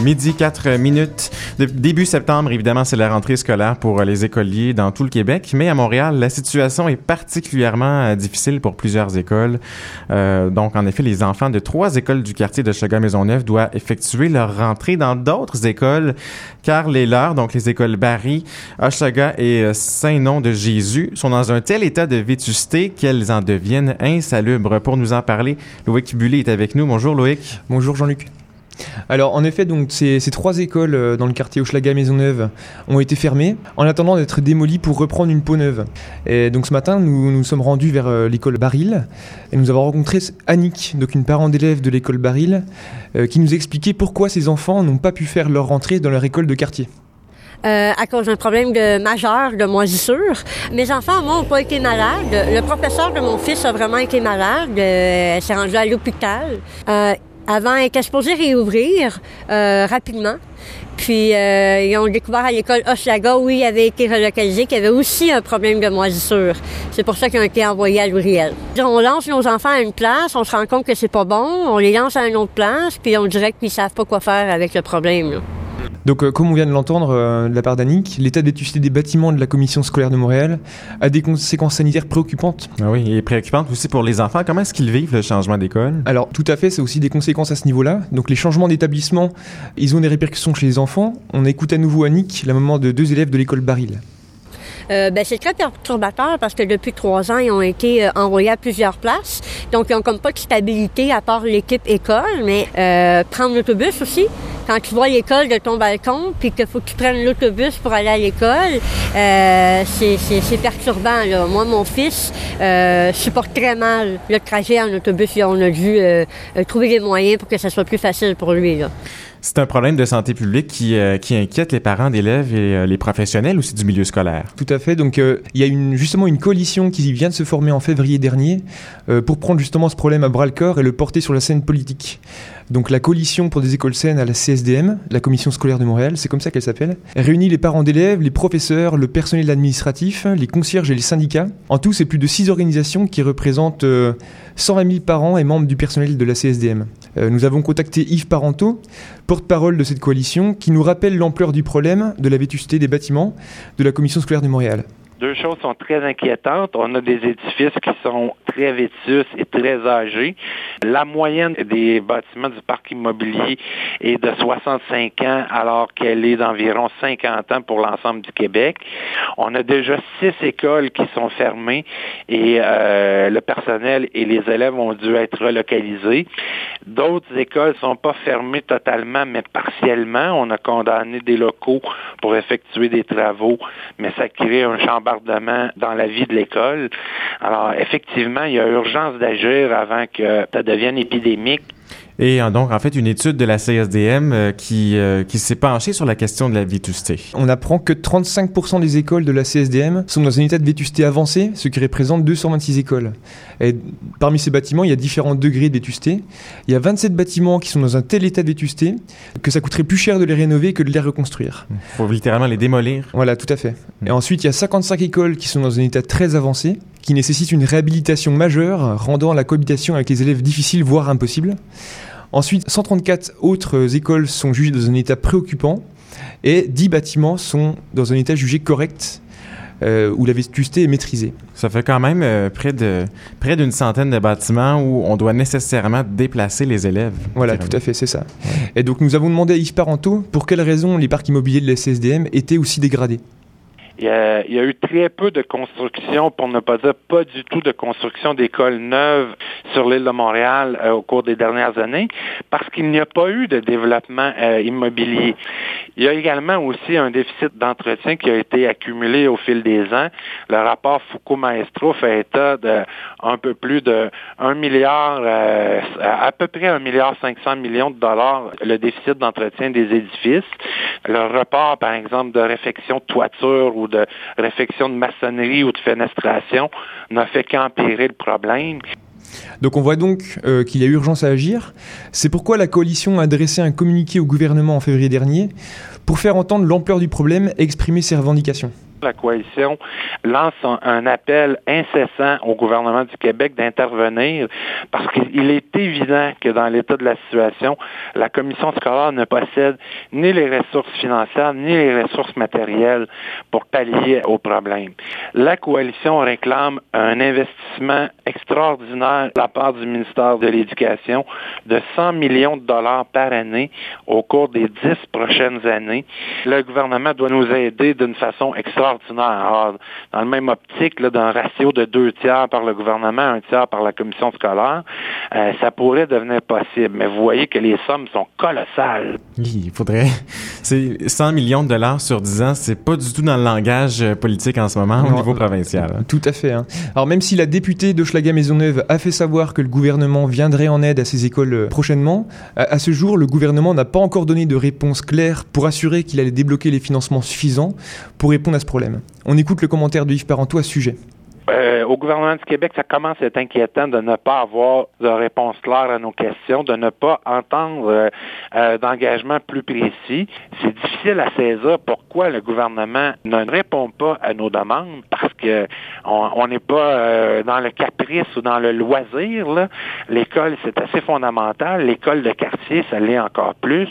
Midi 4 minutes. Début septembre, évidemment, c'est la rentrée scolaire pour les écoliers dans tout le Québec, mais à Montréal, la situation est particulièrement euh, difficile pour plusieurs écoles. Euh, donc, en effet, les enfants de trois écoles du quartier de Chaga-Maisonneuve doivent effectuer leur rentrée dans d'autres écoles, car les leurs, donc les écoles Barry, Oshaga et euh, Saint-Nom de Jésus, sont dans un tel état de vétusté qu'elles en deviennent insalubres. Pour nous en parler, Loïc Bullet est avec nous. Bonjour Loïc. Bonjour Jean-Luc. Alors en effet, donc ces, trois écoles euh, dans le quartier Hochelaga Maisonneuve ont été fermées en attendant d'être démolies pour reprendre une peau neuve. Et donc ce matin, nous nous sommes rendus vers euh, l'école Baril et nous avons rencontré Annick, donc une parent d'élève de l'école Baril, euh, qui nous expliquait pourquoi ces enfants n'ont pas pu faire leur rentrée dans leur école de quartier. à cause d'un problème majeur de moisissure. Mes enfants, moi, n'ont pas été malades. Le professeur de mon fils a vraiment été malade. Elle s'est rendue à l'hôpital. Avant, était supposée réouvrir euh, rapidement. Puis, euh, ils ont découvert à l'école Oshaga, où il avait été relocalisé, qu'il y avait aussi un problème de moisissure. C'est pour ça qu'ils ont été envoyés à l'Ouriel. On lance nos enfants à une place, on se rend compte que c'est pas bon, on les lance à une autre place, puis on dirait qu'ils savent pas quoi faire avec le problème. Donc euh, comme on vient de l'entendre euh, de la part d'Annick, l'état de vétusté des bâtiments de la commission scolaire de Montréal a des conséquences sanitaires préoccupantes Ah oui, et préoccupante aussi pour les enfants. Comment est-ce qu'ils vivent le changement d'école? Alors tout à fait, c'est aussi des conséquences à ce niveau-là. Donc les changements d'établissement, ils ont des répercussions chez les enfants. On écoute à nouveau Annick, la maman de deux élèves de l'école Baril. Euh, ben, c'est très perturbateur parce que depuis trois ans, ils ont été euh, envoyés à plusieurs places. Donc, ils ont comme pas de stabilité à part l'équipe école, mais euh, prendre l'autobus aussi. Quand tu vois l'école de ton balcon, puis qu'il faut que tu prennes l'autobus pour aller à l'école, euh, c'est, perturbant. Là. Moi, mon fils euh, supporte très mal le trajet en autobus et on a dû euh, trouver des moyens pour que ça soit plus facile pour lui. Là. C'est un problème de santé publique qui, euh, qui inquiète les parents d'élèves et euh, les professionnels aussi du milieu scolaire. Tout à fait. Donc euh, il y a une, justement une coalition qui vient de se former en février dernier euh, pour prendre justement ce problème à bras le corps et le porter sur la scène politique. Donc la coalition pour des écoles saines à la CSDM, la commission scolaire de Montréal, c'est comme ça qu'elle s'appelle, réunit les parents d'élèves, les professeurs, le personnel administratif, les concierges et les syndicats. En tout, c'est plus de six organisations qui représentent euh, 120 000 parents et membres du personnel de la CSDM. Euh, nous avons contacté Yves Parenteau, porte-parole de cette coalition, qui nous rappelle l'ampleur du problème de la vétusté des bâtiments de la commission scolaire de Montréal. Deux choses sont très inquiétantes. On a des édifices qui sont très vétus et très âgés. La moyenne des bâtiments du parc immobilier est de 65 ans alors qu'elle est d'environ 50 ans pour l'ensemble du Québec. On a déjà six écoles qui sont fermées et euh, le personnel et les élèves ont dû être relocalisés. D'autres écoles sont pas fermées totalement, mais partiellement. On a condamné des locaux pour effectuer des travaux, mais ça crée un chambardement dans la vie de l'école. Alors, effectivement, il y a urgence d'agir avant que ça devienne épidémique. Et euh, donc, en fait, une étude de la CSDM euh, qui, euh, qui s'est penchée sur la question de la vétusté. On apprend que 35% des écoles de la CSDM sont dans un état de vétusté avancé, ce qui représente 226 écoles. Et parmi ces bâtiments, il y a différents degrés de vétusté. Il y a 27 bâtiments qui sont dans un tel état de vétusté que ça coûterait plus cher de les rénover que de les reconstruire. Il faut littéralement les démolir. Voilà, tout à fait. Et ensuite, il y a 55 écoles qui sont dans un état très avancé, qui nécessitent une réhabilitation majeure, rendant la cohabitation avec les élèves difficile, voire impossible. Ensuite, 134 autres écoles sont jugées dans un état préoccupant et 10 bâtiments sont dans un état jugé correct euh, où la vétusté est maîtrisée. Ça fait quand même euh, près de près d'une centaine de bâtiments où on doit nécessairement déplacer les élèves. Voilà, tout à fait, c'est ça. Et donc nous avons demandé à Yves Parenteau pour quelles raisons les parcs immobiliers de la CSDM étaient aussi dégradés. Il y, a, eu très peu de construction, pour ne pas dire pas du tout de construction d'écoles neuves sur l'île de Montréal euh, au cours des dernières années, parce qu'il n'y a pas eu de développement euh, immobilier. Il y a également aussi un déficit d'entretien qui a été accumulé au fil des ans. Le rapport Foucault-Maestro fait état de un peu plus de 1 milliard, euh, à peu près 1 milliard 500 millions de dollars le déficit d'entretien des édifices. Le report, par exemple, de réfection de toiture ou de réfection de maçonnerie ou de fenestration n'a fait qu'empirer le problème. Donc on voit donc euh, qu'il y a urgence à agir. C'est pourquoi la coalition a adressé un communiqué au gouvernement en février dernier pour faire entendre l'ampleur du problème et exprimer ses revendications. La coalition lance un appel incessant au gouvernement du Québec d'intervenir parce qu'il est évident que dans l'état de la situation, la commission scolaire ne possède ni les ressources financières ni les ressources matérielles pour pallier au problème. La coalition réclame un investissement extraordinaire de la part du ministère de l'Éducation de 100 millions de dollars par année au cours des dix prochaines années. Le gouvernement doit nous aider d'une façon extraordinaire. Dans le même optique, d'un ratio de deux tiers par le gouvernement, un tiers par la commission scolaire, euh, ça pourrait devenir possible. Mais vous voyez que les sommes sont colossales. Oui, il faudrait. C'est 100 millions de dollars sur 10 ans, c'est pas du tout dans le langage euh, politique en ce moment au niveau provincial. Hein. Tout à fait. Hein. Alors même si la députée de Schlager-Maisonneuve a fait savoir que le gouvernement viendrait en aide à ces écoles euh, prochainement, à ce jour, le gouvernement n'a pas encore donné de réponse claire pour assurer qu'il allait débloquer les financements suffisants pour répondre à ce problème. On écoute le commentaire de Yves Parenteau à ce sujet. Euh, au gouvernement du Québec, ça commence à être inquiétant de ne pas avoir de réponse claire à nos questions, de ne pas entendre euh, euh, d'engagement plus précis. C'est difficile à saisir pourquoi le gouvernement ne répond pas à nos demandes parce que on n'est pas dans le caprice ou dans le loisir. L'école, c'est assez fondamental. L'école de quartier, ça l'est encore plus.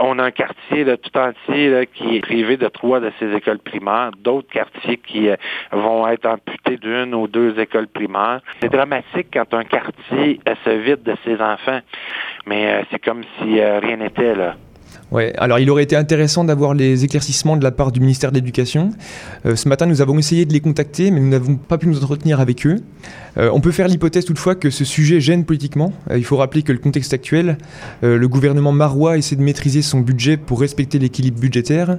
On a un quartier de tout entier qui est privé de trois de ses écoles primaires, d'autres quartiers qui vont être amputés d'une ou deux écoles primaires. C'est dramatique quand un quartier se vide de ses enfants, mais euh, c'est comme si euh, rien n'était là. Ouais, alors il aurait été intéressant d'avoir les éclaircissements de la part du ministère de l'Éducation. Euh, ce matin, nous avons essayé de les contacter, mais nous n'avons pas pu nous entretenir avec eux. Euh, on peut faire l'hypothèse toutefois que ce sujet gêne politiquement. Euh, il faut rappeler que le contexte actuel, le gouvernement marois essaie de maîtriser son budget pour respecter l'équilibre budgétaire,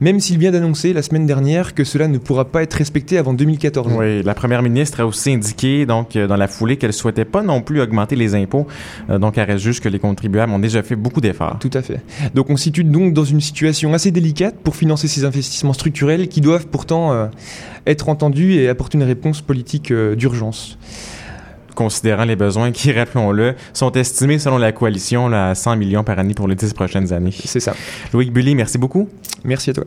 même s'il vient d'annoncer la semaine dernière que cela ne pourra pas être respecté avant 2014. Oui, la première ministre a aussi indiqué donc dans la foulée qu'elle souhaitait pas non plus augmenter les impôts. donc elle reste juste que les contribuables ont déjà fait beaucoup d'efforts. Tout à fait. Donc on situe donc dans une situation assez délicate pour financer ces investissements structurels qui doivent pourtant euh, être entendus et apporter une réponse politique euh, d'urgence considérant les besoins qui, rappelons-le, sont estimés selon la coalition à 100 millions par année pour les 10 prochaines années. C'est ça. Loïc Bully, merci beaucoup. Merci à toi.